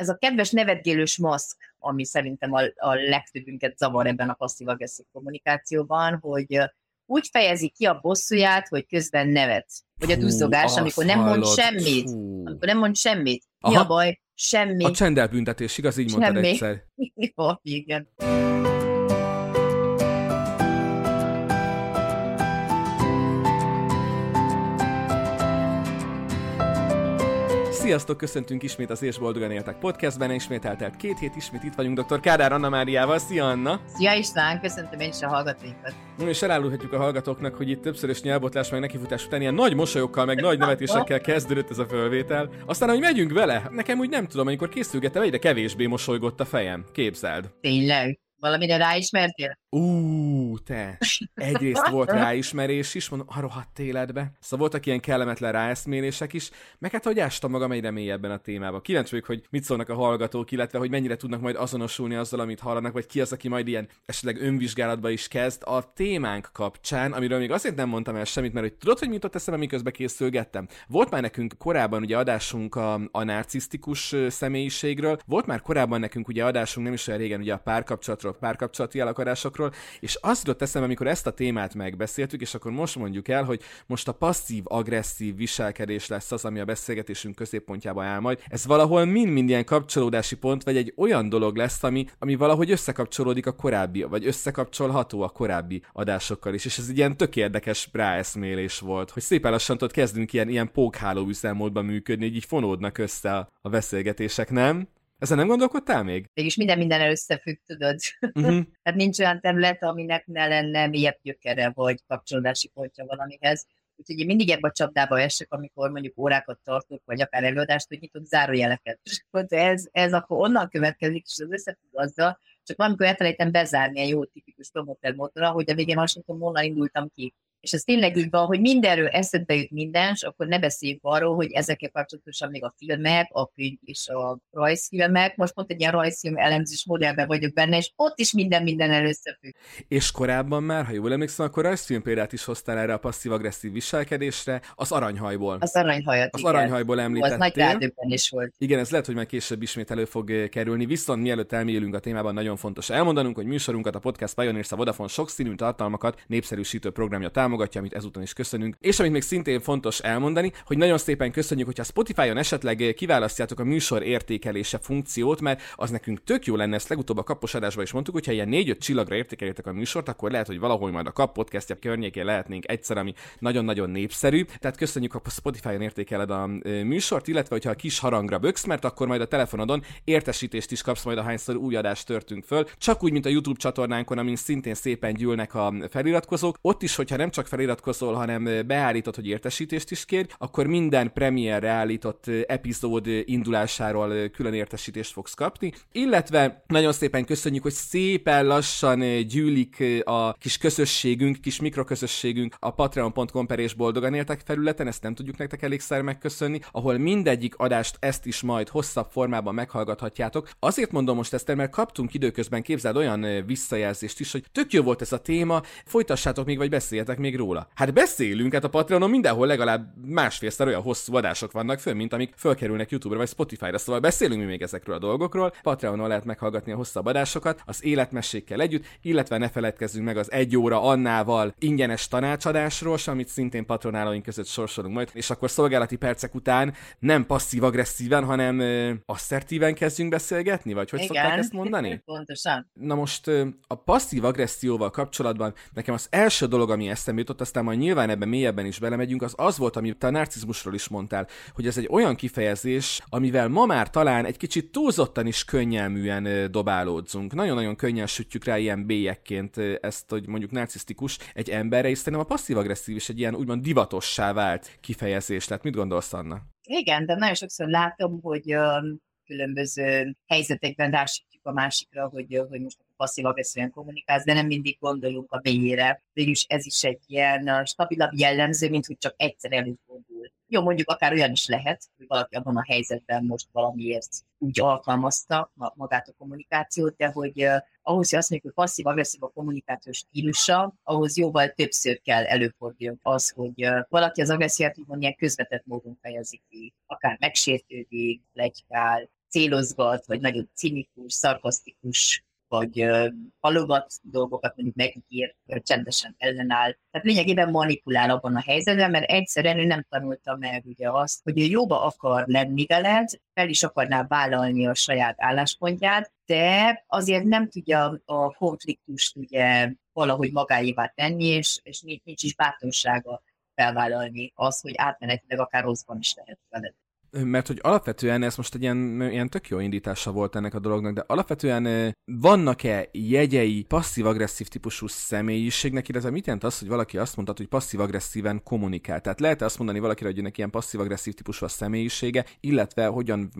ez a kedves nevetgélős maszk, ami szerintem a, a legtöbbünket zavar ebben a passzív-agresszív kommunikációban, hogy úgy fejezi ki a bosszúját, hogy közben nevet. Vagy a duzzogás, amikor nem mond semmit. Fú. Amikor nem mond semmit. Mi Aha. a baj? Semmi. A csendelbüntetés, igaz? Így Semmi. mondtad egyszer. Jó, igen. Sziasztok, köszöntünk ismét az És Boldogan Éltek podcastben, ismét eltelt két hét, ismét itt vagyunk dr. Kádár Anna Máriával. Szia Anna! Szia István, köszöntöm én is a hallgatóinkat. És elárulhatjuk a hallgatóknak, hogy itt többszörös nyelbotlás, meg nekifutás után ilyen nagy mosolyokkal, meg nagy nevetésekkel kezdődött ez a fölvétel. Aztán, hogy megyünk vele, nekem úgy nem tudom, amikor készülgettem, egyre kevésbé mosolygott a fejem. Képzeld. Tényleg? Valamire ráismertél? Ú, te! Egyrészt volt ráismerés is, mondom, a rohadt életbe. Szóval voltak ilyen kellemetlen ráeszmélések is, meg hát, hogy ástam magam egyre mélyebben a témába. Kíváncsi vagyok, hogy mit szólnak a hallgatók, illetve hogy mennyire tudnak majd azonosulni azzal, amit hallanak, vagy ki az, aki majd ilyen esetleg önvizsgálatba is kezd a témánk kapcsán, amiről még azért nem mondtam el semmit, mert hogy tudod, hogy mit ott eszembe, miközben készülgettem. Volt már nekünk korábban ugye adásunk a, a narcisztikus személyiségről, volt már korábban nekünk ugye adásunk nem is olyan régen ugye a párkapcsolatról, párkapcsolati alakarásokról, dolgokról, és azt jutott eszembe, amikor ezt a témát megbeszéltük, és akkor most mondjuk el, hogy most a passzív-agresszív viselkedés lesz az, ami a beszélgetésünk középpontjába áll majd. Ez valahol mind-mind ilyen kapcsolódási pont, vagy egy olyan dolog lesz, ami, ami valahogy összekapcsolódik a korábbi, vagy összekapcsolható a korábbi adásokkal is, és ez egy ilyen tök érdekes ráeszmélés volt, hogy szépen lassan ott kezdünk ilyen, ilyen pókháló üzemmódban működni, hogy így fonódnak össze a, a beszélgetések, nem? Ezen nem gondolkodtál még? Mégis minden minden összefügg, tudod. Uh-huh. hát nincs olyan terület, aminek ne lenne mélyebb gyökere, vagy kapcsolódási pontja valamihez. Úgyhogy én mindig ebbe a csapdába esek, amikor mondjuk órákat tartok, vagy akár előadást, hogy nyitok zárójeleket. És ez, ez akkor onnan következik, és az összefügg azzal, csak valamikor elfelejtem bezárni egy jó tipikus promoter motorra, hogy a végén azt mondtam, honnan indultam ki és ez tényleg így van, hogy mindenről eszedbe jut minden, és akkor ne beszéljünk arról, hogy ezekkel kapcsolatosan még a filmek, a könyv és a rajzfilmek, most pont egy ilyen rajzfilm elemzés modellben vagyok benne, és ott is minden minden előszöfügg. És korábban már, ha jól emlékszem, akkor rajzfilm példát is hoztál erre a passzív-agresszív viselkedésre, az aranyhajból. Az aranyhajat, Az igen. aranyhajból említettél. Az nagy is volt. Igen, ez lehet, hogy már később ismét elő fog eh, kerülni, viszont mielőtt elmélyülünk a témában, nagyon fontos elmondanunk, hogy műsorunkat a Podcast Pioneers a Vodafone sokszínű tartalmakat népszerűsítő programja támogatja támogatja, amit ezúton is köszönünk. És amit még szintén fontos elmondani, hogy nagyon szépen köszönjük, hogyha Spotify-on esetleg kiválasztjátok a műsor értékelése funkciót, mert az nekünk tök jó lenne, ezt legutóbb a kapos adásban is mondtuk, hogyha ilyen 4-5 csillagra értékeljétek a műsort, akkor lehet, hogy valahol majd a kap podcastja környékén lehetnénk egyszer, ami nagyon-nagyon népszerű. Tehát köszönjük, ha Spotify-on értékeled a műsort, illetve hogyha a kis harangra böksz, mert akkor majd a telefonodon értesítést is kapsz majd, ahányszor új adást törtünk föl. Csak úgy, mint a YouTube csatornánkon, amin szintén szépen gyűlnek a feliratkozók. Ott is, hogyha nem csak csak feliratkozol, hanem beállítod, hogy értesítést is kér, akkor minden premierre állított epizód indulásáról külön értesítést fogsz kapni, illetve nagyon szépen köszönjük, hogy szépen lassan gyűlik a kis közösségünk, kis mikroközösségünk a patreon.com per és boldogan éltek felületen, ezt nem tudjuk nektek elégszer megköszönni, ahol mindegyik adást ezt is majd hosszabb formában meghallgathatjátok. Azért mondom most ezt, mert kaptunk időközben képzeld olyan visszajelzést is, hogy tök jó volt ez a téma, folytassátok még, vagy beszéljetek még még róla? Hát beszélünk, hát a Patreonon mindenhol legalább másfélszer olyan hosszú adások vannak föl, mint amik fölkerülnek YouTube-ra vagy Spotify-ra, szóval beszélünk mi még ezekről a dolgokról. Patreonon lehet meghallgatni a hosszabb adásokat, az életmessékkel együtt, illetve ne feledkezzünk meg az egy óra Annával ingyenes tanácsadásról, amit szintén patronálóink között sorsolunk majd, és akkor szolgálati percek után nem passzív-agresszíven, hanem ö, asszertíven kezdjünk beszélgetni, vagy hogy Igen. szokták ezt mondani? Pontosan. Na most ö, a passzív agresszióval kapcsolatban nekem az első dolog, ami eszembe jutott, aztán majd nyilván ebben mélyebben is belemegyünk, az az volt, amit a narcizmusról is mondtál, hogy ez egy olyan kifejezés, amivel ma már talán egy kicsit túlzottan is könnyelműen dobálódzunk. Nagyon-nagyon könnyen sütjük rá ilyen bélyekként ezt, hogy mondjuk narcisztikus egy emberre, és szerintem a passzív-agresszív is egy ilyen úgymond divatossá vált kifejezés lett. Mit gondolsz, Anna? Igen, de nagyon sokszor látom, hogy különböző helyzetekben rásítjuk a másikra, hogy, hogy most passzív agresszíven kommunikálsz, de nem mindig gondolunk a mélyére. Végülis ez is egy ilyen stabilabb jellemző, mint hogy csak egyszer előfordul. Jó, mondjuk akár olyan is lehet, hogy valaki abban a helyzetben most valamiért úgy alkalmazta magát a kommunikációt, de hogy uh, ahhoz, hogy azt mondjuk, hogy passzív-agresszív a kommunikációs stílusa, ahhoz jóval többször kell előforduljon az, hogy uh, valaki az agressziát úgymond ilyen közvetett módon fejezik ki, akár megsértődik, legykál, célozgat, vagy nagyon cinikus, szarkasztikus vagy halogat dolgokat mondjuk megír, csendesen ellenáll. Tehát lényegében manipulál abban a helyzetben, mert egyszerűen ő nem tanulta meg ugye azt, hogy ő jóba akar lenni veled, fel is akarná vállalni a saját álláspontját, de azért nem tudja a konfliktust ugye valahogy magáévá tenni, és, és nincs is bátorsága felvállalni az, hogy átmenetileg akár rosszban is lehet veled mert hogy alapvetően ez most egy ilyen, ilyen tök jó indítása volt ennek a dolognak, de alapvetően vannak-e jegyei passzív-agresszív típusú személyiségnek, illetve mit jelent az, hogy valaki azt mondta, hogy passzív-agresszíven kommunikál? Tehát lehet azt mondani valakire, hogy ennek ilyen passzív-agresszív típusú a személyisége, illetve hogyan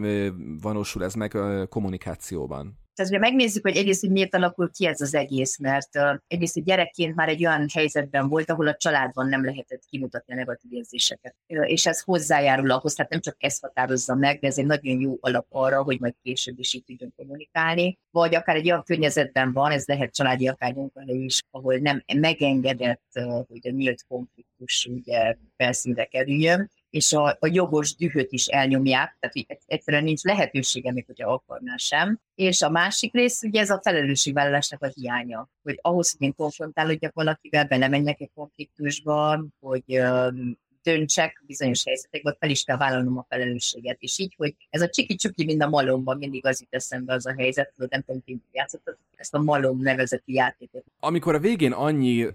valósul ez meg kommunikációban? Tehát ugye megnézzük, hogy egyrészt, hogy miért alakul ki ez az egész, mert uh, egyrészt, hogy gyerekként már egy olyan helyzetben volt, ahol a családban nem lehetett kimutatni a negatív érzéseket. Uh, és ez hozzájárul ahhoz, tehát nem csak ez határozza meg, de ez egy nagyon jó alap arra, hogy majd később is így tudjon kommunikálni. Vagy akár egy olyan környezetben van, ez lehet családi, akár munkahelyi is, ahol nem megengedett, uh, hogy a nyílt konfliktus ugye felszínre kerüljön, és a, a jogos dühöt is elnyomják, tehát hogy egyszerűen nincs lehetősége, még hogyha akarná sem. És a másik rész, ugye ez a felelősségvállalásnak a hiánya, hogy ahhoz, hogy én konfrontálódjak valakivel, belemenjek egy konfliktusba, hogy um, döntsek bizonyos helyzetekben, fel is kell vállalnom a felelősséget. És így, hogy ez a csiki-csuki, mind a malomban mindig az jut eszembe az a helyzet, hogy nem tudom, hogy játszottad ezt a malom nevezeti játékot. Amikor a végén annyi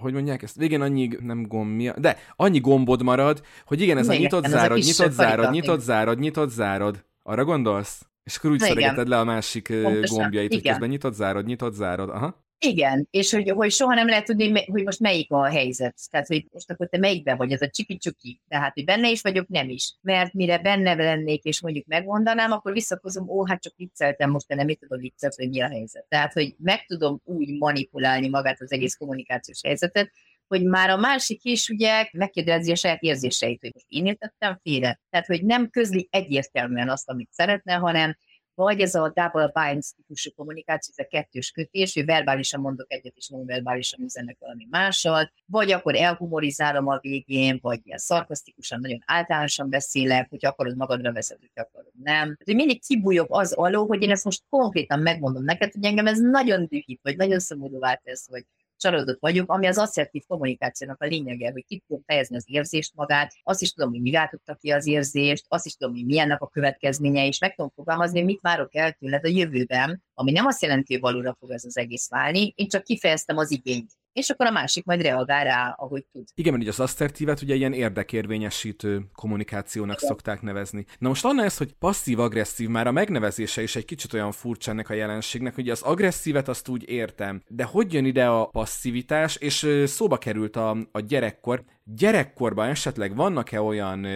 hogy mondják ezt, végén annyi, nem gombja, de annyi gombod marad, hogy igen, ez igen, a nyitott zárod, nyitott zárod, nyitott zárod, nyitott zárod. Arra gondolsz? És akkor úgy szeregeted le a másik Pontosan. gombjait, hogy közben nyitott zárod, nyitott zárod. Aha. Igen, és hogy, hogy soha nem lehet tudni, hogy most melyik a helyzet. Tehát, hogy most akkor te melyikben vagy, ez a csiki-csuki. Tehát, hogy benne is vagyok, nem is. Mert mire benne lennék, és mondjuk megmondanám, akkor visszakozom, ó, hát csak vicceltem, most te nem mit tudod viccelt, hogy mi a helyzet. Tehát, hogy meg tudom úgy manipulálni magát az egész kommunikációs helyzetet, hogy már a másik is ugye megkérdezi a saját érzéseit, hogy most én értettem félre. Tehát, hogy nem közli egyértelműen azt, amit szeretne, hanem vagy ez a double binds típusú kommunikáció, ez a kettős kötés, hogy verbálisan mondok egyet, és non-verbálisan üzennek valami mással, vagy akkor elhumorizálom a végén, vagy ilyen szarkasztikusan, nagyon általánosan beszélek, hogy akarod magadra veszed, hogy akarod nem. Tehát, hogy mindig kibújok az alól, hogy én ezt most konkrétan megmondom neked, hogy engem ez nagyon dühít, vagy nagyon szomorúvá tesz, hogy csalódott vagyok, ami az asszertív kommunikációnak a lényege, hogy ki tudom fejezni az érzést magát, azt is tudom, hogy mi váltotta ki az érzést, azt is tudom, hogy milyennek a következménye, és meg tudom fogalmazni, hogy mit várok el tőled a jövőben, ami nem azt jelenti, hogy valóra fog ez az egész válni, én csak kifejeztem az igényt és akkor a másik majd reagál rá, ahogy tud. Igen, mert ugye az asszertívet ugye ilyen érdekérvényesítő kommunikációnak Igen. szokták nevezni. Na most annál ez, hogy passzív-agresszív, már a megnevezése is egy kicsit olyan furcsa ennek a jelenségnek, hogy az agresszívet azt úgy értem, de hogy jön ide a passzivitás, és szóba került a, a gyerekkor, gyerekkorban esetleg vannak-e olyan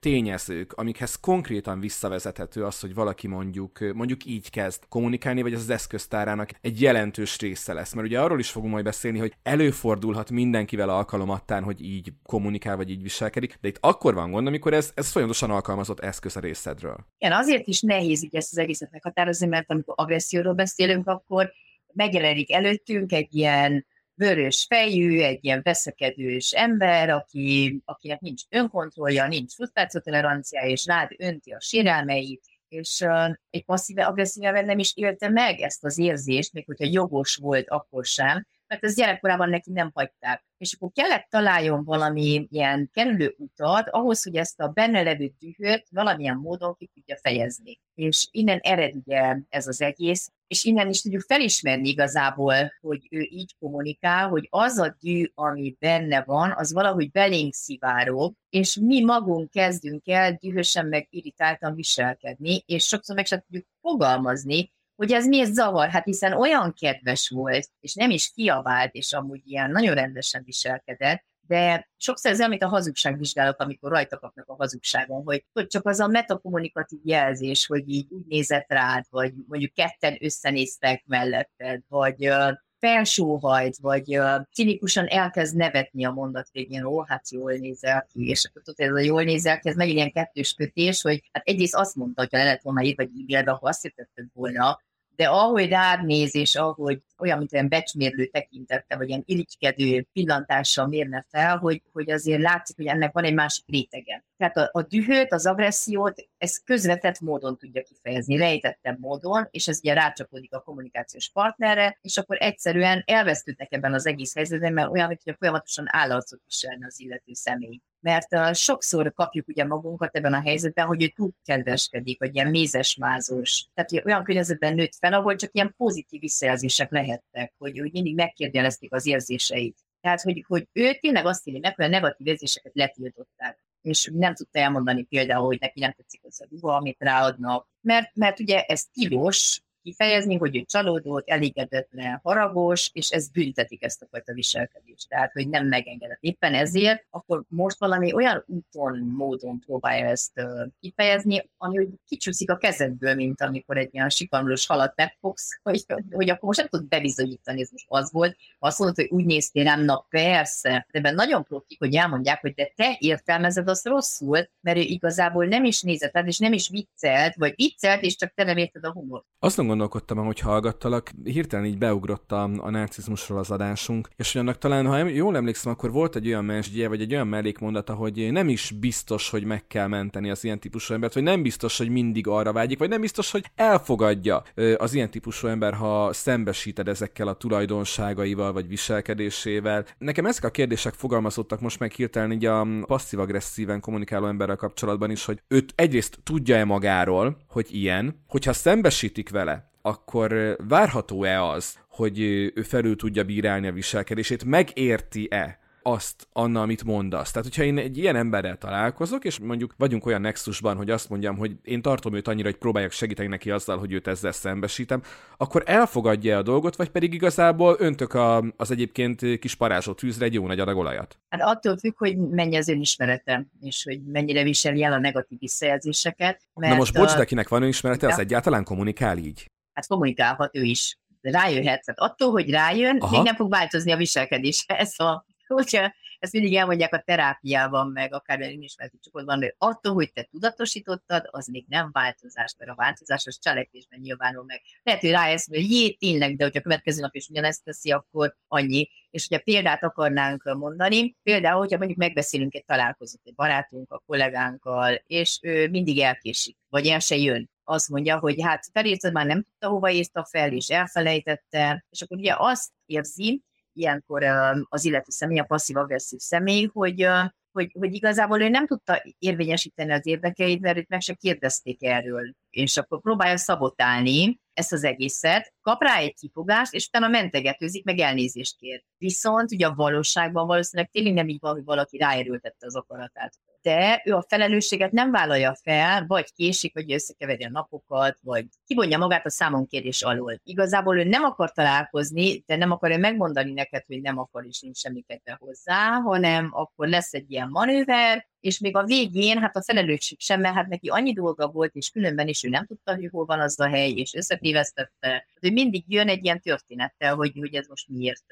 tényezők, amikhez konkrétan visszavezethető az, hogy valaki mondjuk, mondjuk így kezd kommunikálni, vagy az az eszköztárának egy jelentős része lesz? Mert ugye arról is fogunk majd beszélni, hogy előfordulhat mindenkivel alkalomattán, hogy így kommunikál, vagy így viselkedik, de itt akkor van gond, amikor ez, ez folyamatosan alkalmazott eszköz a részedről. Igen, azért is nehéz így ezt az egészet meghatározni, mert amikor agresszióról beszélünk, akkor megjelenik előttünk egy ilyen vörös fejű, egy ilyen veszekedős ember, aki, akinek nincs önkontrollja, nincs frusztrációtoleranciája, és rád önti a sérelmeit, és uh, egy passzíve agresszív ember nem is élte meg ezt az érzést, még hogyha jogos volt akkor sem, mert ez gyerekkorában neki nem hagyták. És akkor kellett találjon valami ilyen kerülő utat ahhoz, hogy ezt a benne levő dühöt valamilyen módon ki tudja fejezni. És innen ered ugye ez az egész, és innen is tudjuk felismerni igazából, hogy ő így kommunikál, hogy az a dű, ami benne van, az valahogy belénk szivárog, és mi magunk kezdünk el dühösen meg irritáltan viselkedni, és sokszor meg sem tudjuk fogalmazni, hogy ez miért zavar, hát hiszen olyan kedves volt, és nem is kiabált, és amúgy ilyen nagyon rendesen viselkedett, de sokszor ez olyan, a hazugságvizsgálók, amikor rajta kapnak a hazugságon, hogy, hogy csak az a metakommunikatív jelzés, hogy így úgy nézett rád, vagy mondjuk ketten összenéztek melletted, vagy felsóhajt, vagy uh, cinikusan elkezd nevetni a mondat végén, ó, hát jól nézel ki, és akkor tudod, ez a jól nézel ki, ez meg ilyen kettős kötés, hogy hát egyrészt azt mondta, hogy ha le lett volna ír, vagy e-mailbe, akkor azt értetted volna, de ahogy rád néz, és ahogy olyan, mint olyan becsmérlő tekintette, vagy ilyen irigykedő pillantással mérne fel, hogy, hogy azért látszik, hogy ennek van egy másik rétege. Tehát a, a dühöt, az agressziót, ez közvetett módon tudja kifejezni, rejtettebb módon, és ez ugye rácsapódik a kommunikációs partnerre, és akkor egyszerűen elvesztődnek ebben az egész helyzetben, mert olyan, hogy folyamatosan állarcot viselne az illető személy mert uh, sokszor kapjuk ugye magunkat ebben a helyzetben, hogy ő túl kedveskedik, vagy ilyen mézesmázós. Tehát olyan környezetben nőtt fel, ahol csak ilyen pozitív visszajelzések lehettek, hogy, hogy mindig megkérdezték az érzéseit. Tehát, hogy, hogy ő tényleg azt írja meg, hogy a negatív érzéseket letiltották és nem tudta elmondani például, hogy neki nem tetszik az a ruha, amit ráadnak, mert, mert ugye ez tilos, kifejezni, hogy ő csalódott, elégedetlen, haragos, és ez büntetik ezt a fajta viselkedést. Tehát, hogy nem megengedett. Éppen ezért akkor most valami olyan úton, módon próbálja ezt kifejezni, ami hogy kicsúszik a kezedből, mint amikor egy ilyen sikamlós halat megfogsz, hogy, hogy akkor most nem tudod bebizonyítani, ez most az volt. Azt mondod, hogy úgy néztél rám, na persze. De ebben nagyon profik, hogy elmondják, hogy de te értelmezed azt rosszul, mert ő igazából nem is nézett, és nem is viccelt, vagy viccelt, és csak te nem érted a humor. Azt gondolkodtam, hogy hallgattalak, hirtelen így beugrott a, a narcizmusról az adásunk, és hogy annak talán, ha jól emlékszem, akkor volt egy olyan mesdje, vagy egy olyan mellékmondata, hogy nem is biztos, hogy meg kell menteni az ilyen típusú embert, vagy nem biztos, hogy mindig arra vágyik, vagy nem biztos, hogy elfogadja az ilyen típusú ember, ha szembesíted ezekkel a tulajdonságaival, vagy viselkedésével. Nekem ezek a kérdések fogalmazottak most meg hirtelen így a passzív-agresszíven kommunikáló emberrel kapcsolatban is, hogy őt egyrészt tudja-e magáról, hogy ilyen, hogyha szembesítik vele, akkor várható-e az, hogy ő felül tudja bírálni a viselkedését, megérti-e azt, Anna, amit mondasz. Tehát, hogyha én egy ilyen emberrel találkozok, és mondjuk vagyunk olyan nexusban, hogy azt mondjam, hogy én tartom őt annyira, hogy próbáljak segíteni neki azzal, hogy őt ezzel szembesítem, akkor elfogadja a dolgot, vagy pedig igazából öntök a, az egyébként kis parázsó tűzre egy jó nagy adag olajat? Hát attól függ, hogy mennyi az önismerete, és hogy mennyire viseli el a negatív visszajelzéseket. Na most bocs, de akinek van önismerete, az egyáltalán kommunikál így? Hát kommunikálhat ő is rájöhet. Tehát attól, hogy rájön, Aha. még nem fog változni a viselkedés. Ez a hogyha ezt mindig elmondják a terápiában, meg akár én is csoportban, hogy attól, hogy te tudatosítottad, az még nem változás, mert a változás az cselekvésben nyilvánul meg. Lehet, hogy rájössz, hogy jé, tényleg, de hogyha a következő nap is ugyanezt teszi, akkor annyi. És hogyha példát akarnánk mondani, például, hogyha mondjuk megbeszélünk egy találkozót egy barátunkkal, kollégánkkal, és ő mindig elkésik, vagy el se jön, azt mondja, hogy hát felírtad, már nem tudta, hova írta fel, és elfelejtette, és akkor ugye azt érzi, ilyenkor az illető személy, a passzív-agresszív személy, hogy, hogy, hogy igazából ő nem tudta érvényesíteni az érdekeit, mert őt meg se kérdezték erről, és akkor próbálja szabotálni ezt az egészet, kap rá egy kifogást, és utána mentegetőzik, meg elnézést kér. Viszont ugye a valóságban valószínűleg tényleg nem így van, hogy valaki ráerőltette az akaratát de ő a felelősséget nem vállalja fel, vagy késik, vagy összekeveri a napokat, vagy kivonja magát a számonkérés alól. Igazából ő nem akar találkozni, de nem akarja megmondani neked, hogy nem akar, és nincs semmi kedve hozzá, hanem akkor lesz egy ilyen manőver, és még a végén, hát a felelősség sem, mert hát neki annyi dolga volt, és különben is ő nem tudta, hogy hol van az a hely, és összetévesztette. Ő mindig jön egy ilyen történettel, hogy, hogy ez most miért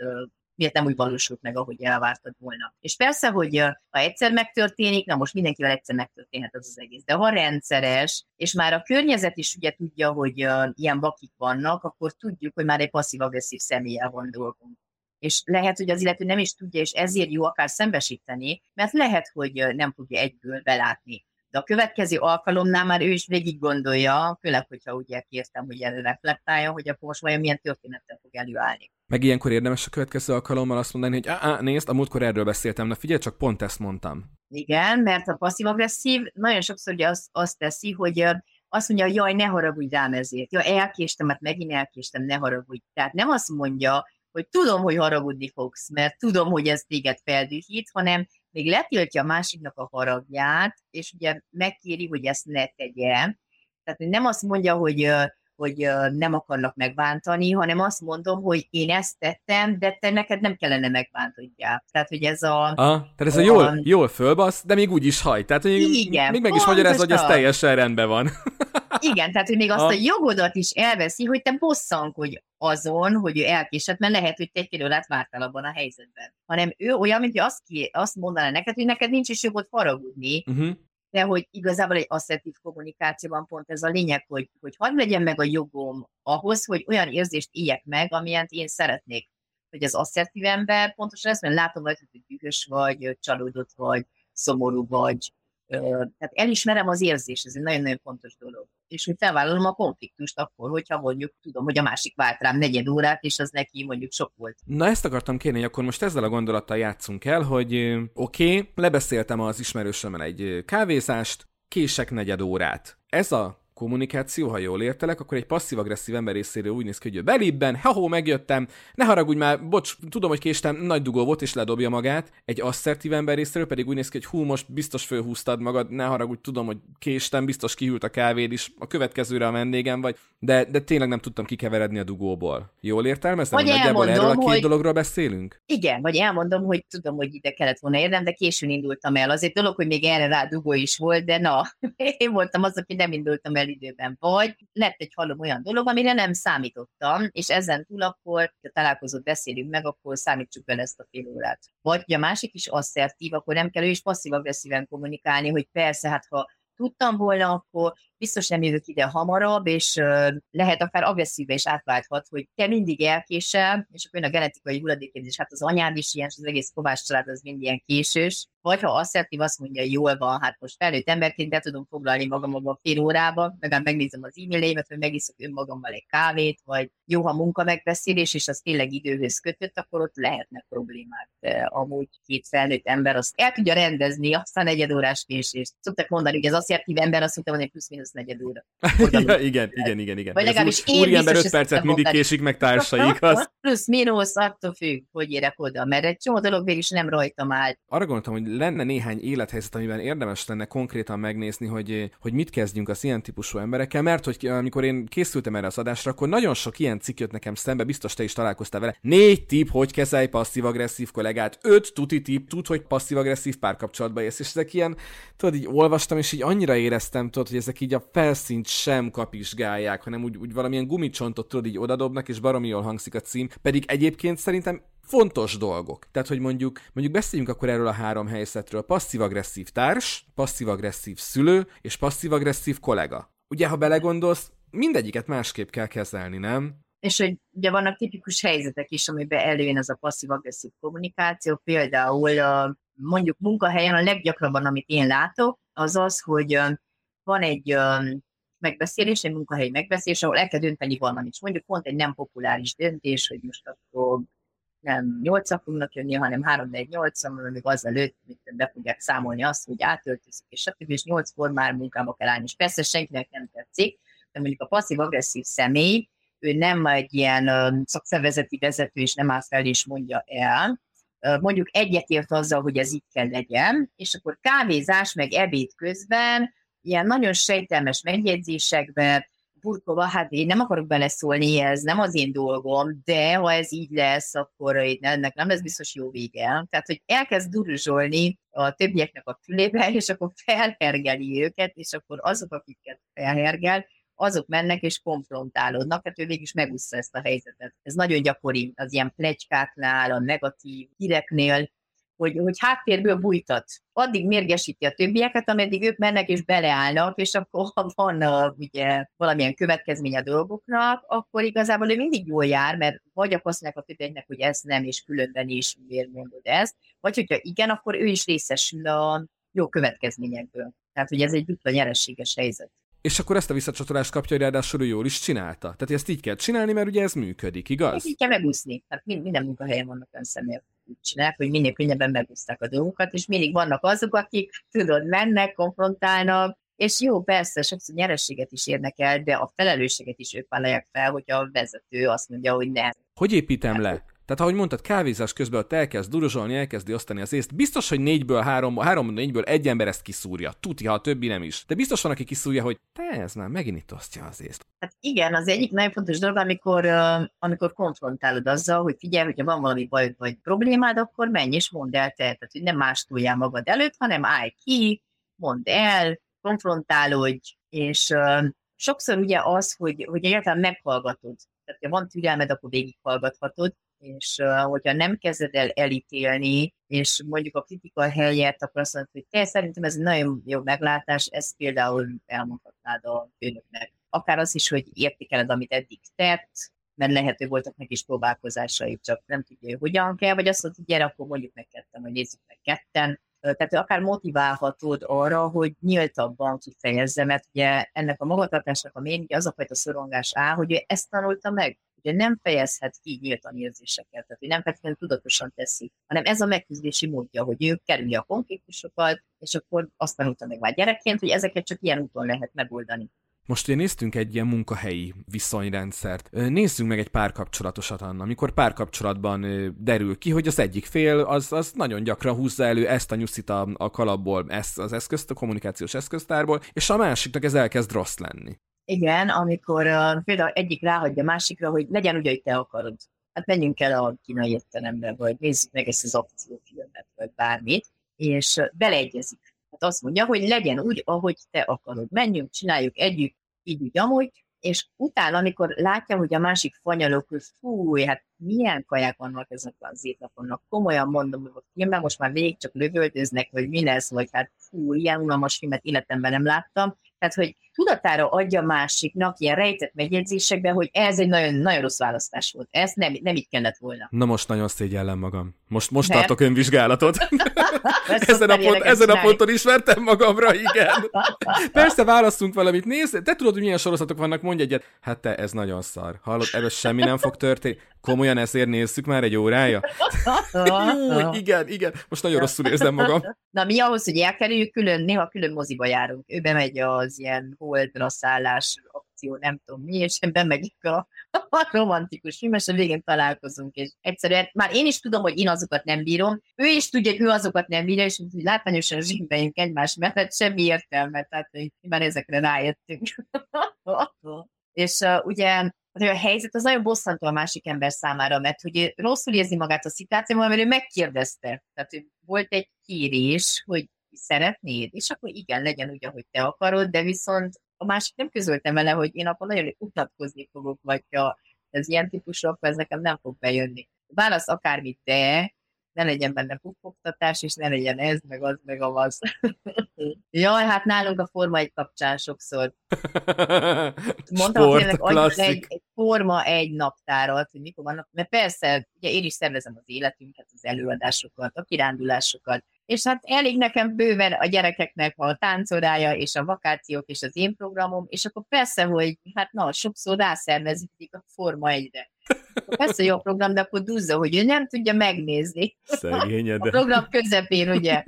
miért nem úgy valósult meg, ahogy elvártad volna. És persze, hogy ha egyszer megtörténik, na most mindenkivel egyszer megtörténhet az az egész, de ha rendszeres, és már a környezet is ugye tudja, hogy ilyen bakik vannak, akkor tudjuk, hogy már egy passzív-agresszív személlyel van dolgunk. És lehet, hogy az illető nem is tudja, és ezért jó akár szembesíteni, mert lehet, hogy nem fogja egyből belátni de a következő alkalomnál már ő is végig gondolja, főleg, hogyha ugye kértem, hogy reflektálja, hogy akkor most vajon milyen történettel fog előállni. Meg ilyenkor érdemes a következő alkalommal azt mondani, hogy á, nézd, a múltkor erről beszéltem, na figyelj, csak pont ezt mondtam. Igen, mert a passzív-agresszív nagyon sokszor ugye azt, azt teszi, hogy azt mondja, jaj, ne haragudj rám ezért. Ja, elkéstem, mert megint elkéstem, ne haragudj. Tehát nem azt mondja, hogy tudom, hogy haragudni fogsz, mert tudom, hogy ez téged feldühít, hanem még letiltja a másiknak a haragját, és ugye megkéri, hogy ezt ne tegye. Tehát nem azt mondja, hogy hogy nem akarnak megbántani, hanem azt mondom, hogy én ezt tettem, de te neked nem kellene megbántodjál. Tehát, hogy ez a... Ah, tehát ez a, a jól, jól fölbasz, de még úgy is haj. Tehát, hogy igen, még meg is magyaráz, hogy ez teljesen rendben van. Igen, tehát, hogy még azt a jogodat is elveszi, hogy te bosszankodj azon, hogy ő elkésett, mert lehet, hogy te egy át vártál abban a helyzetben. Hanem ő olyan, mint hogy azt, ki, azt mondaná neked, hogy neked nincs is jogod faragudni, uh-huh de hogy igazából egy asszertív kommunikációban pont ez a lényeg, hogy, hogy hadd legyen meg a jogom ahhoz, hogy olyan érzést éljek meg, amilyen én szeretnék. Hogy az asszertív ember pontosan ezt, mert látom hogy dühös vagy, csalódott vagy, szomorú vagy, tehát elismerem az érzés, ez egy nagyon-nagyon fontos dolog. És hogy felvállalom a konfliktust akkor, hogyha mondjuk tudom, hogy a másik vált rám negyed órát, és az neki mondjuk sok volt. Na ezt akartam kérni, hogy akkor most ezzel a gondolattal játszunk el, hogy oké, okay, lebeszéltem az ismerősömmel egy kávézást, kések negyed órát. Ez a kommunikáció, ha jól értelek, akkor egy passzív-agresszív ember részéről úgy néz ki, hogy belibben, ha megjöttem, ne haragudj már, bocs, tudom, hogy késtem, nagy dugó volt, és ledobja magát. Egy asszertív ember részéről pedig úgy néz ki, hogy hú, most biztos fölhúztad magad, ne haragudj, tudom, hogy késtem, biztos kihűlt a kávéd is, a következőre a vendégem vagy, de, de tényleg nem tudtam kikeveredni a dugóból. Jól értelmezem? Vagy nagyjából erről a két hogy... dologról beszélünk? Igen, vagy elmondom, hogy tudom, hogy ide kellett volna érdem, de későn indultam el. Azért dolog, hogy még erre rá dugó is volt, de na, én voltam az, aki nem indultam el időben, vagy lett egy halom olyan dolog, amire nem számítottam, és ezen túl akkor, ha találkozót beszélünk meg, akkor számítsuk bele ezt a fél órát. Vagy, a másik is asszertív, akkor nem kell ő is passzív-agresszíven kommunikálni, hogy persze, hát ha tudtam volna, akkor biztos nem jövök ide hamarabb, és lehet akár agresszívbe is átválthat, hogy te mindig elkésel, és akkor jön a genetikai hulladékérzés, hát az anyád is ilyen, és az egész Kovács család az mind ilyen késős, vagy ha asszertív azt mondja, jól van, hát most felnőtt emberként be tudom foglalni magam a fél órába, meg megnézem az e-maileimet, vagy megiszok önmagammal egy kávét, vagy jó, ha munka megbeszélés, és az tényleg időhöz kötött, akkor ott lehetnek problémák. De amúgy két felnőtt ember azt el tudja rendezni, aztán negyed órás késést. Szoktak mondani, hogy az asszertív ember azt mondta, hogy plusz minusz negyed óra. ja, igen, igen, igen, igen. Vagy legalábbis én úriember 5 percet mindig késik meg társaik. Az... Plusz minusz, attól függ, hogy érek oda, mert egy csomó dolog végül is nem rajtam áll. Arra gondoltam, hogy lenne néhány élethelyzet, amiben érdemes lenne konkrétan megnézni, hogy, hogy mit kezdjünk az ilyen típusú emberekkel, mert hogy amikor én készültem erre az adásra, akkor nagyon sok ilyen cikk jött nekem szembe, biztos te is találkoztál vele. Négy tip, hogy kezelj passzív-agresszív kollégát, öt tuti tip, tud, hogy passzív-agresszív párkapcsolatba élsz, és ezek ilyen, tudod, így olvastam, és így annyira éreztem, tudod, hogy ezek így a felszínt sem kapizsgálják, hanem úgy, úgy valamilyen gumicsontot tudod, így odadobnak, és baromi jól hangzik a cím, pedig egyébként szerintem fontos dolgok. Tehát, hogy mondjuk, mondjuk beszéljünk akkor erről a három helyzetről. Passzív-agresszív társ, passzív-agresszív szülő és passzív-agresszív kollega. Ugye, ha belegondolsz, mindegyiket másképp kell kezelni, nem? És hogy ugye vannak tipikus helyzetek is, amiben előjön ez a passzív-agresszív kommunikáció, például mondjuk munkahelyen a leggyakrabban, amit én látok, az az, hogy van egy megbeszélés, egy munkahelyi megbeszélés, ahol el kell dönteni valamit. Mondjuk pont egy nem populáris döntés, hogy most akkor nem 8 fognak jönni, hanem 3 4 8 még azelőtt be fogják számolni azt, hogy átöltözik, és stb. és 8-kor már munkába kell állni. És persze senkinek nem tetszik, de mondjuk a passzív-agresszív személy, ő nem egy ilyen szakszervezeti vezető, és nem áll fel és mondja el, mondjuk egyetért azzal, hogy ez így kell legyen, és akkor kávézás meg ebéd közben ilyen nagyon sejtelmes megjegyzésekben burkolva, hát én nem akarok beleszólni, ez nem az én dolgom, de ha ez így lesz, akkor ennek nem lesz biztos jó vége. Tehát, hogy elkezd duruzsolni a többieknek a fülébe, és akkor felhergeli őket, és akkor azok, akiket felhergel, azok mennek és konfrontálódnak, hát ő végig is megúszta ezt a helyzetet. Ez nagyon gyakori az ilyen plecskáknál, a negatív híreknél, hogy, hogy háttérből bújtat. Addig mérgesíti a többieket, ameddig ők mennek és beleállnak, és akkor ha van a, ugye, valamilyen következmény a dolgoknak, akkor igazából ő mindig jól jár, mert vagy akkor azt mondják a többieknek, hogy ez nem, és különben is miért mondod ezt, vagy hogyha igen, akkor ő is részesül a jó következményekből. Tehát, hogy ez egy dupla nyerességes helyzet és akkor ezt a visszacsatolást kapja, hogy ráadásul ő jól is csinálta. Tehát ezt így kell csinálni, mert ugye ez működik, igaz? Így kell megúszni. Tehát minden munkahelyen vannak olyan személyek, úgy csinálják, hogy minél könnyebben megúszták a dolgokat, és mindig vannak azok, akik, tudod, mennek, konfrontálnak, és jó, persze, sokszor nyerességet is érnek el, de a felelősséget is ők vállalják fel, hogyha a vezető azt mondja, hogy nem. Hogy építem le? Tehát ahogy mondtad, kávézás közben ott elkezd duruzsolni, elkezdi osztani az észt. Biztos, hogy négyből három, három négyből egy ember ezt kiszúrja. Tuti, a többi nem is. De biztos van, aki kiszúrja, hogy te ez már megint itt osztja az észt. Hát igen, az egyik nagyon fontos dolog, amikor, amikor konfrontálod azzal, hogy figyelj, hogyha van valami bajod vagy problémád, akkor menj és mondd el te. Tehát, hogy nem más túljál magad előtt, hanem állj ki, mondd el, konfrontálódj, és sokszor ugye az, hogy, hogy egyáltalán meghallgatod. Tehát, ha van türelmed, akkor végighallgathatod, és uh, hogyha nem kezded el elítélni, és mondjuk a kritika helyett, akkor azt mondod, hogy te szerintem ez egy nagyon jó meglátás, ezt például elmondhatnád a főnöknek. Akár az is, hogy értékeled, amit eddig tett, mert lehető voltak neki is próbálkozásai, csak nem tudja, hogy hogyan kell, vagy azt mondta, hogy gyere, akkor mondjuk meg ketten, vagy nézzük meg ketten. Tehát akár motiválhatod arra, hogy nyíltabban kifejezze, mert ugye ennek a magatartásnak a mély, az a fajta szorongás áll, hogy ő ezt tanulta meg, ugye nem fejezhet ki nyíltan érzéseket, tehát hogy nem feltétlenül tudatosan teszi, hanem ez a megküzdési módja, hogy ő kerülje a konfliktusokat, és akkor azt tanulta meg már gyerekként, hogy ezeket csak ilyen úton lehet megoldani. Most ugye néztünk egy ilyen munkahelyi viszonyrendszert. Nézzünk meg egy párkapcsolatosat, Anna. Amikor párkapcsolatban derül ki, hogy az egyik fél az, az nagyon gyakran húzza elő ezt a nyuszit a, a kalapból, ezt az eszközt, a kommunikációs eszköztárból, és a másiknak ez elkezd rossz lenni. Igen, amikor uh, például egyik ráhagyja másikra, hogy legyen úgy, hogy te akarod. Hát menjünk el a kínai értelembe, vagy nézzük meg ezt az akciófilmet, vagy bármit, és beleegyezik Hát azt mondja, hogy legyen úgy, ahogy te akarod. Menjünk, csináljuk együtt, így úgy amúgy, és utána, amikor látja, hogy a másik fanyalok, hogy fú, hát milyen kaják vannak ezek az étlaponnak, komolyan mondom, hogy a filmben most már végig csak lövöldöznek, hogy mi lesz, vagy hát fú, ilyen unalmas filmet életemben nem láttam, tehát, hogy tudatára adja másiknak ilyen rejtett megjegyzésekben, hogy ez egy nagyon, nagyon rossz választás volt. Ez nem, nem így kellett volna. Na most nagyon szégyellem magam. Most, most tartok önvizsgálatot. ezen, a pont, ezen a ponton ismertem magamra, igen. Persze választunk valamit. Nézd, te tudod, hogy milyen sorozatok vannak, mondj egyet. Hát te, ez nagyon szar. Hallod, ebből semmi nem fog történni. Komolyan ezért nézzük már egy órája? Jó, igen, igen. Most nagyon rosszul érzem magam. Na mi ahhoz, hogy elkerüljük, külön, néha külön moziba járunk. Ő bemegy az ilyen holdra szállás akció, nem tudom mi, és én bemegyek a, a romantikus film, és a végén találkozunk, és egyszerűen már én is tudom, hogy én azokat nem bírom, ő is tudja, hogy ő azokat nem bírja, és hogy látványosan zsimbeljünk egymás mellett, semmi értelme, tehát hogy már ezekre rájöttünk. és uh, ugye a helyzet az nagyon bosszantó a másik ember számára, mert hogy rosszul érzi magát a szituációban, mert ő megkérdezte. Tehát hogy volt egy kérés, hogy szeretnéd, és akkor igen, legyen úgy, ahogy te akarod, de viszont a másik nem közölte vele, hogy én akkor nagyon utatkozni fogok, vagy ha ez ilyen típusú, akkor ez nekem nem fog bejönni. Válasz akármit, de ne legyen benne puffogtatás, és ne legyen ez, meg az, meg a az. Jaj, hát nálunk a Forma egy kapcsán sokszor. Mondtam tényleg egy, egy Forma egy naptárat, hogy mikor vannak, mert persze, ugye én is szervezem az életünket, az előadásokat, a kirándulásokat, és hát elég nekem bőven a gyerekeknek a táncorája, és a vakációk, és az én programom, és akkor persze, hogy hát na, sokszor rászervezik a Forma egyre. Persze jó program, de akkor duzza, hogy ő nem tudja megnézni. Szegényed. A program közepén, ugye,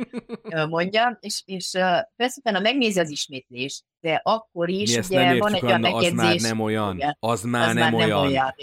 mondja, és, és persze utána megnézi az ismétlést, de akkor is Mi ugye van egy olyan megjegyzés. Az már nem olyan. Igen, az már, az nem, már olyan. nem olyan.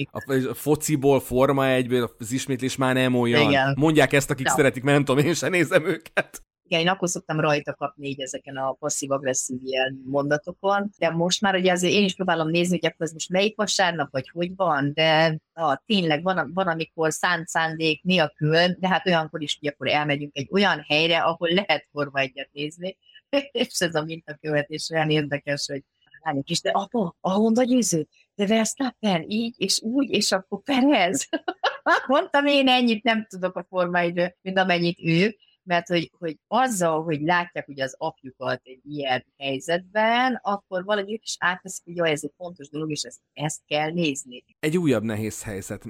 A fociból, forma egyből, az ismétlés már nem olyan. Igen. Mondják ezt, akik Na. szeretik, mert nem tudom, én sem nézem őket. Igen, én akkor szoktam rajta kapni így ezeken a passzív-agresszív ilyen mondatokon, de most már ugye azért én is próbálom nézni, hogy akkor ez most melyik vasárnap, vagy hogy van, de ah, tényleg van, van, amikor szánt szándék nélkül, de hát olyankor is, hogy akkor elmegyünk egy olyan helyre, ahol lehet forma egyet nézni, és ez a mintakövetés olyan érdekes, hogy lányok is, de apa, a Honda győző, de Verstappen, így és úgy, és akkor Perez. Mondtam, én ennyit nem tudok a Forma mint amennyit ők, mert hogy, hogy azzal, hogy látják ugye az apjukat egy ilyen helyzetben, akkor valahogy ők is átveszik, hogy jaj, ez egy fontos dolog, és ezt, ezt kell nézni. Egy újabb nehéz helyzet.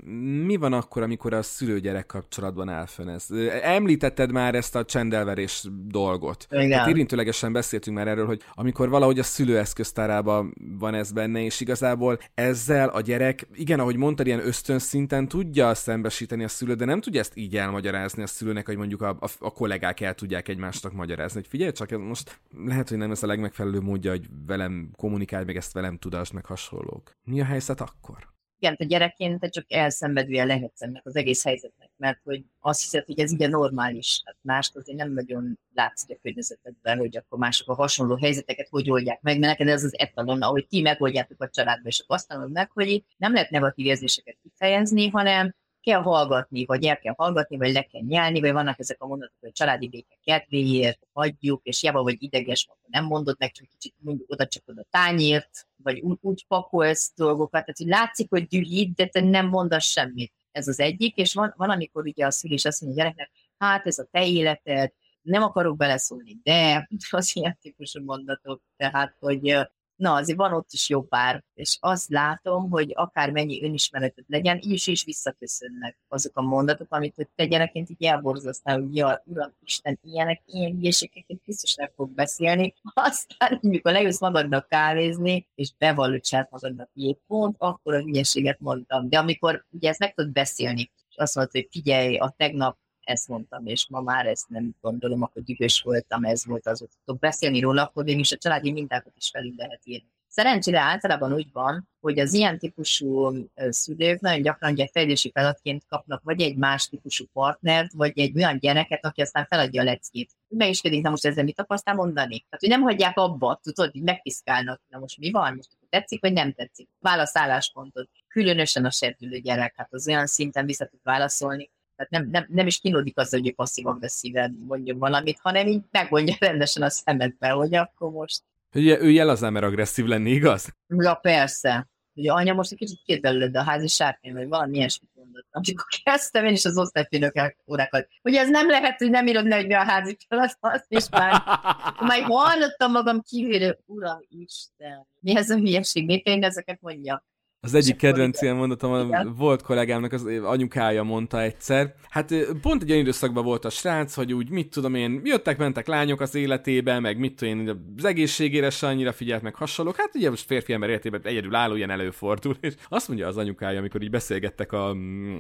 Mi van akkor, amikor a szülő-gyerek kapcsolatban áll fönn ez? Említetted már ezt a csendelverés dolgot. Igen. Hát érintőlegesen beszéltünk már erről, hogy amikor valahogy a szülő eszköztárában van ez benne, és igazából ezzel a gyerek, igen, ahogy mondtad, ilyen ösztönszinten tudja szembesíteni a szülő, de nem tudja ezt így elmagyarázni a szülőnek, hogy mondjuk a, a, a kollégák el tudják egymásnak magyarázni, hogy figyelj csak, most lehet, hogy nem ez a legmegfelelő módja, hogy velem kommunikálj, meg ezt velem tudás, meg hasonlók. Mi a helyzet akkor? Igen, a gyerekként te csak elszenvedője lehetsz ennek az egész helyzetnek, mert hogy azt hiszed, hogy ez ugye normális. Hát mást azért nem nagyon látsz a környezetedben, hogy akkor mások a hasonló helyzeteket hogy oldják meg, mert neked ez az etalon, ahogy ti megoldjátok a családba, és azt tanulod meg, hogy nem lehet negatív érzéseket kifejezni, hanem kell hallgatni, vagy el kell hallgatni, vagy le kell nyelni, vagy vannak ezek a mondatok, hogy családi béke kedvéért hagyjuk, és java vagy ideges, akkor nem mondod meg, csak kicsit mondjuk oda csak oda tányért, vagy úgy, úgy pakolsz dolgokat, tehát hogy látszik, hogy dühít, de te nem mondasz semmit. Ez az egyik, és van, van amikor ugye a szülés azt mondja a gyereknek, hát ez a te életed, nem akarok beleszólni, de az ilyen típusú mondatok, tehát, hogy na, azért van ott is jó pár, és azt látom, hogy akár mennyi önismeretet legyen, is is visszaköszönnek azok a mondatok, amit te gyerekként így elborzasztál, hogy ja, Uram Isten, ilyenek, ilyen hülyeségeket biztos nem fog beszélni, aztán mikor lejössz magadnak kávézni, és bevallod magadnak egy pont, akkor a hülyeséget mondtam. De amikor ugye ezt meg tudod beszélni, és azt mondod, hogy figyelj, a tegnap ezt mondtam, és ma már ezt nem gondolom, akkor dühös voltam, ez volt az, hogy tudok beszélni róla, akkor mégis a családi mintákat is felül lehet írni. Szerencsére általában úgy van, hogy az ilyen típusú szülők nagyon gyakran ugye fejlődési feladatként kapnak vagy egy más típusú partnert, vagy egy olyan gyereket, aki aztán feladja a leckét. Megiskedik, na most ezzel mit tapasztal mondani? Tehát, hogy nem hagyják abba, tudod, hogy megpiszkálnak, na most mi van, most tetszik, vagy nem tetszik. Válaszálláspontot. Különösen a serdülő gyerek, hát az olyan szinten vissza tud válaszolni, tehát nem, nem, nem is kínódik az, hogy passzív-agresszíven mondjon valamit, hanem így megmondja rendesen a szemedbe, hogy akkor most... Ugye ő jelazán, mert agresszív lenni, igaz? Ja, persze. Ugye anya most egy kicsit két belőled a házi sárkány, vagy valami ilyesmit mondott. Amikor kezdtem én is az osztályfőnök órákat, hogy ez nem lehet, hogy nem írod meg a házi feladat, és már, már hallottam magam kívülről, uram Isten, mi ez a hülyeség, miért én ezeket mondja? Az egyik kedvenc ilyen mondatom, a volt kollégámnak az anyukája mondta egyszer. Hát pont egy olyan időszakban volt a srác, hogy úgy mit tudom én, jöttek, mentek lányok az életébe, meg mit tudom én, az egészségére se annyira figyelt, meg hasonlók. Hát ugye most férfi ember életében egyedül álló ilyen előfordul, és azt mondja az anyukája, amikor így beszélgettek a,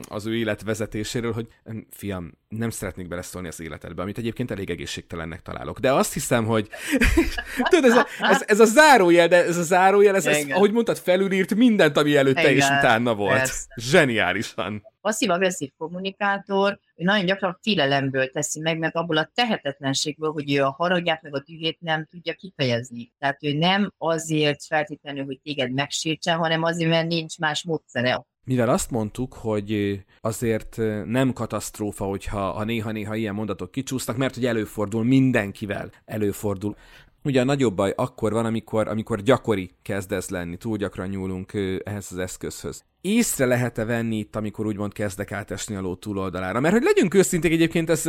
az ő életvezetéséről, hogy fiam, nem szeretnék beleszólni az életedbe, amit egyébként elég egészségtelennek találok. De azt hiszem, hogy tudod, ez a, ez, ez a zárójel, de ez a zárójel, ez, ez ahogy mondtad, felülírt mindent, ami előtte Igen, és utána volt. Persze. Zseniálisan. Passzív-agresszív kommunikátor, ő nagyon gyakran félelemből teszi meg, meg abból a tehetetlenségből, hogy ő a haragját meg a dühét nem tudja kifejezni. Tehát ő nem azért feltétlenül, hogy téged megsértsen, hanem azért, mert nincs más módszere mivel azt mondtuk, hogy azért nem katasztrófa, hogyha ha néha-néha ilyen mondatok kicsúsznak, mert hogy előfordul mindenkivel, előfordul. Ugye a nagyobb baj akkor van, amikor, amikor gyakori kezd ez lenni, túl gyakran nyúlunk ehhez az eszközhöz. Észre lehet-e venni itt, amikor úgymond kezdek átesni a ló túloldalára? Mert hogy legyünk őszinték egyébként, ez,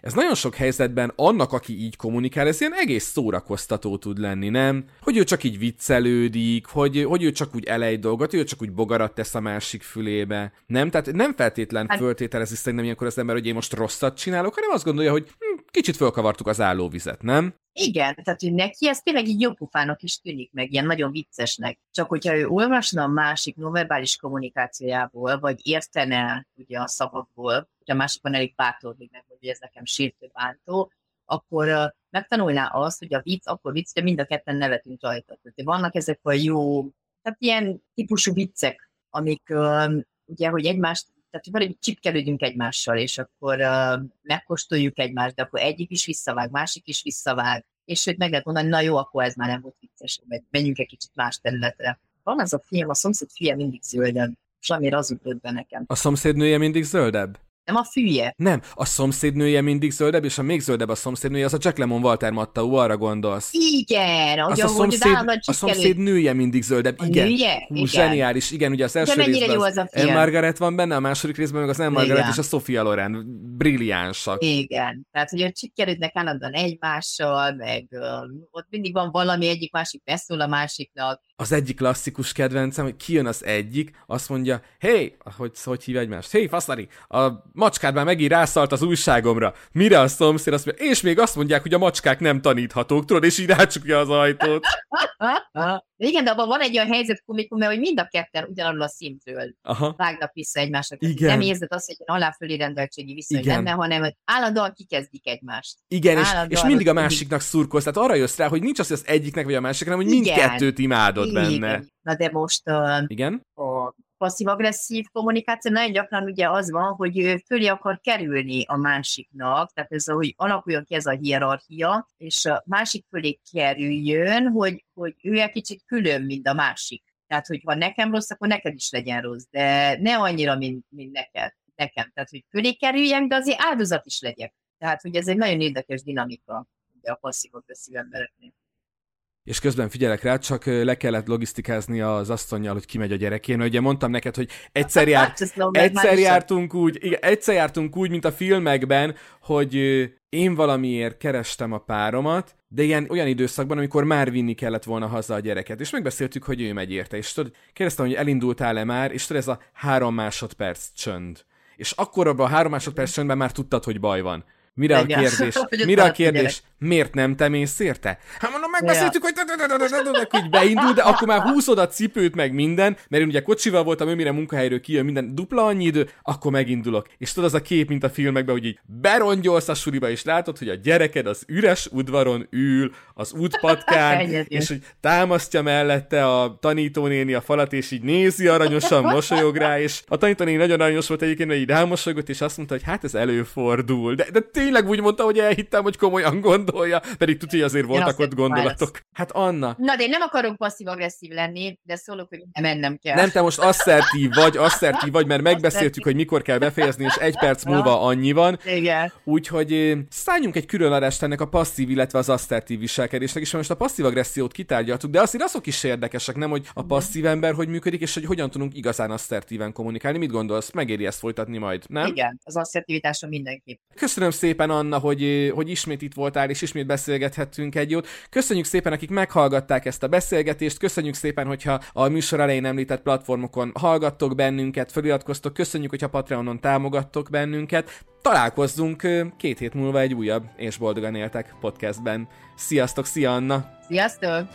ez nagyon sok helyzetben annak, aki így kommunikál, ez ilyen egész szórakoztató tud lenni, nem? Hogy ő csak így viccelődik, hogy, hogy ő csak úgy elej dolgot, ő csak úgy bogarat tesz a másik fülébe, nem? Tehát nem feltétlen hát... föltételezi szerintem ilyenkor az ember, hogy én most rosszat csinálok, hanem azt gondolja, hogy hm, kicsit fölkavartuk az állóvizet, nem? Igen, tehát hogy neki ez tényleg így jópofának is tűnik meg, ilyen nagyon viccesnek. Csak hogyha ő olvasna a másik nonverbális kommunikációjából, vagy értene ugye a szavakból, hogy a másikban elég bátor, hogy meg, hogy ez nekem sértő bántó, akkor megtanulná azt, hogy a vicc, akkor vicc, hogy mind a ketten nevetünk rajta. Tehát vannak ezek a jó, tehát ilyen típusú viccek, amik ugye, hogy egymást tehát, hogy valahogy csipkelődünk egymással, és akkor uh, megkóstoljuk egymást, de akkor egyik is visszavág, másik is visszavág, és hogy meg lehet mondani, na jó, akkor ez már nem volt vicces, menjünk egy kicsit más területre. Van az a film, a szomszéd fia mindig zöldebb, és amire az ugrott be nekem. A szomszédnője mindig zöldebb? Nem a fűje. Nem, a szomszédnője mindig zöldebb, és a még zöldebb a szomszédnője, az a Jack Lemon Walter Mattau, arra gondolsz. Igen, az a, szomszéd, a szomszédnője mindig zöldebb, a igen. Nője? Hú, igen. zseniális, igen, ugye az első részben jó az, az a Margaret van benne, a második részben meg az nem Margaret és a Sofia Loren, brilliánsak. Igen, tehát hogy csikkerődnek állandóan egymással, meg uh, ott mindig van valami, egyik másik beszól a másiknak, az egyik klasszikus kedvencem, hogy kijön az egyik, azt mondja, hey, hogy, hogy hív egymást? Hey, faszari, a macskád már megint rászalt az újságomra. Mire a szomszéd azt mondja, és még azt mondják, hogy a macskák nem taníthatók, tudod, és így rácsukja az ajtót. Igen, de abban van egy olyan helyzet komikum, hogy mind a ketten ugyanarról a szintről Aha. vágnak vissza egymásnak. Igen. Nem érzed azt, hogy egy aláfölé rendeltségi viszony Igen. lenne, hanem állandóan kikezdik egymást. Igen, és, és mindig a másiknak szurkolsz. Tehát arra jössz rá, hogy nincs az, hogy az egyiknek vagy a másiknak, hanem hogy mindkettőt imádod Igen. benne. Na de most uh, Igen? a passzív-agresszív kommunikáció nagyon gyakran ugye az van, hogy ő fölé akar kerülni a másiknak, tehát ez, hogy alakuljon ki ez a hierarchia, és a másik fölé kerüljön, hogy, hogy ő egy kicsit külön, mint a másik. Tehát, hogy ha nekem rossz, akkor neked is legyen rossz, de ne annyira, mint, mint neked, nekem. Tehát, hogy fölé kerüljen, de azért áldozat is legyek. Tehát, hogy ez egy nagyon érdekes dinamika a passzív-agresszív embereknél. És közben figyelek rá, csak le kellett logisztikázni az asszonyjal, hogy kimegy a gyerekén. Ugye mondtam neked, hogy egyszer, járt, egyszer jártunk úgy, igen, egyszer jártunk úgy, mint a filmekben, hogy én valamiért kerestem a páromat, de ilyen olyan időszakban, amikor már vinni kellett volna haza a gyereket, és megbeszéltük, hogy ő megy érte, és tudod, kérdeztem, hogy elindultál-e már, és tudod, ez a három másodperc csönd. És akkor abban a három másodperc csöndben már tudtad, hogy baj van. Mire a kérdés? Mire a kérdés? Miért nem te mész érte? Hát mondom, megbeszéltük, hogy hogy beindul, de akkor már húzod a cipőt, meg minden, mert én ugye kocsival voltam, ő mire munkahelyről kijön minden dupla annyi idő, akkor megindulok. És tudod, az a kép, mint a filmekben, hogy így berongyolsz a suriba, és látod, hogy a gyereked az üres udvaron ül, az útpatkán, és hogy támasztja mellette a tanítónéni a falat, és így nézi aranyosan, mosolyog rá, és a tanítónéni nagyon aranyos volt egyébként, mert így rámosolygott, és azt mondta, hogy hát ez előfordul. De, de tényleg úgy mondta, hogy elhittem, hogy komolyan gondolja, pedig tudja, hogy azért voltak ott gondolatok. Válasz. Hát Anna. Na, de én nem akarok passzív-agresszív lenni, de szólok, hogy mennem kell. Nem, te most asszertív vagy, asszertív vagy, mert megbeszéltük, hogy mikor kell befejezni, és egy perc múlva annyi van. Igen. Úgyhogy szálljunk egy külön adást ennek a passzív, illetve az asszertív viselkedésnek, és most a passzív agressziót kitárgyaltuk, de azért azok is érdekesek, nem, hogy a passzív ember hogy működik, és hogy hogyan tudunk igazán asszertíven kommunikálni. Mit gondolsz? Megéri ezt folytatni majd, nem? Igen, az asszertivitáson mindenképp. Köszönöm szépen, Anna, hogy, hogy ismét itt voltál, és ismét beszélgethettünk egy jót. Köszönjük szépen, akik meghallgatták ezt a beszélgetést, köszönjük szépen, hogyha a műsor elején említett platformokon hallgattok bennünket, feliratkoztok, köszönjük, hogyha Patreonon támogattok bennünket. Találkozzunk két hét múlva egy újabb és boldogan éltek podcastben. Sziasztok, szia Anna! Sziasztok!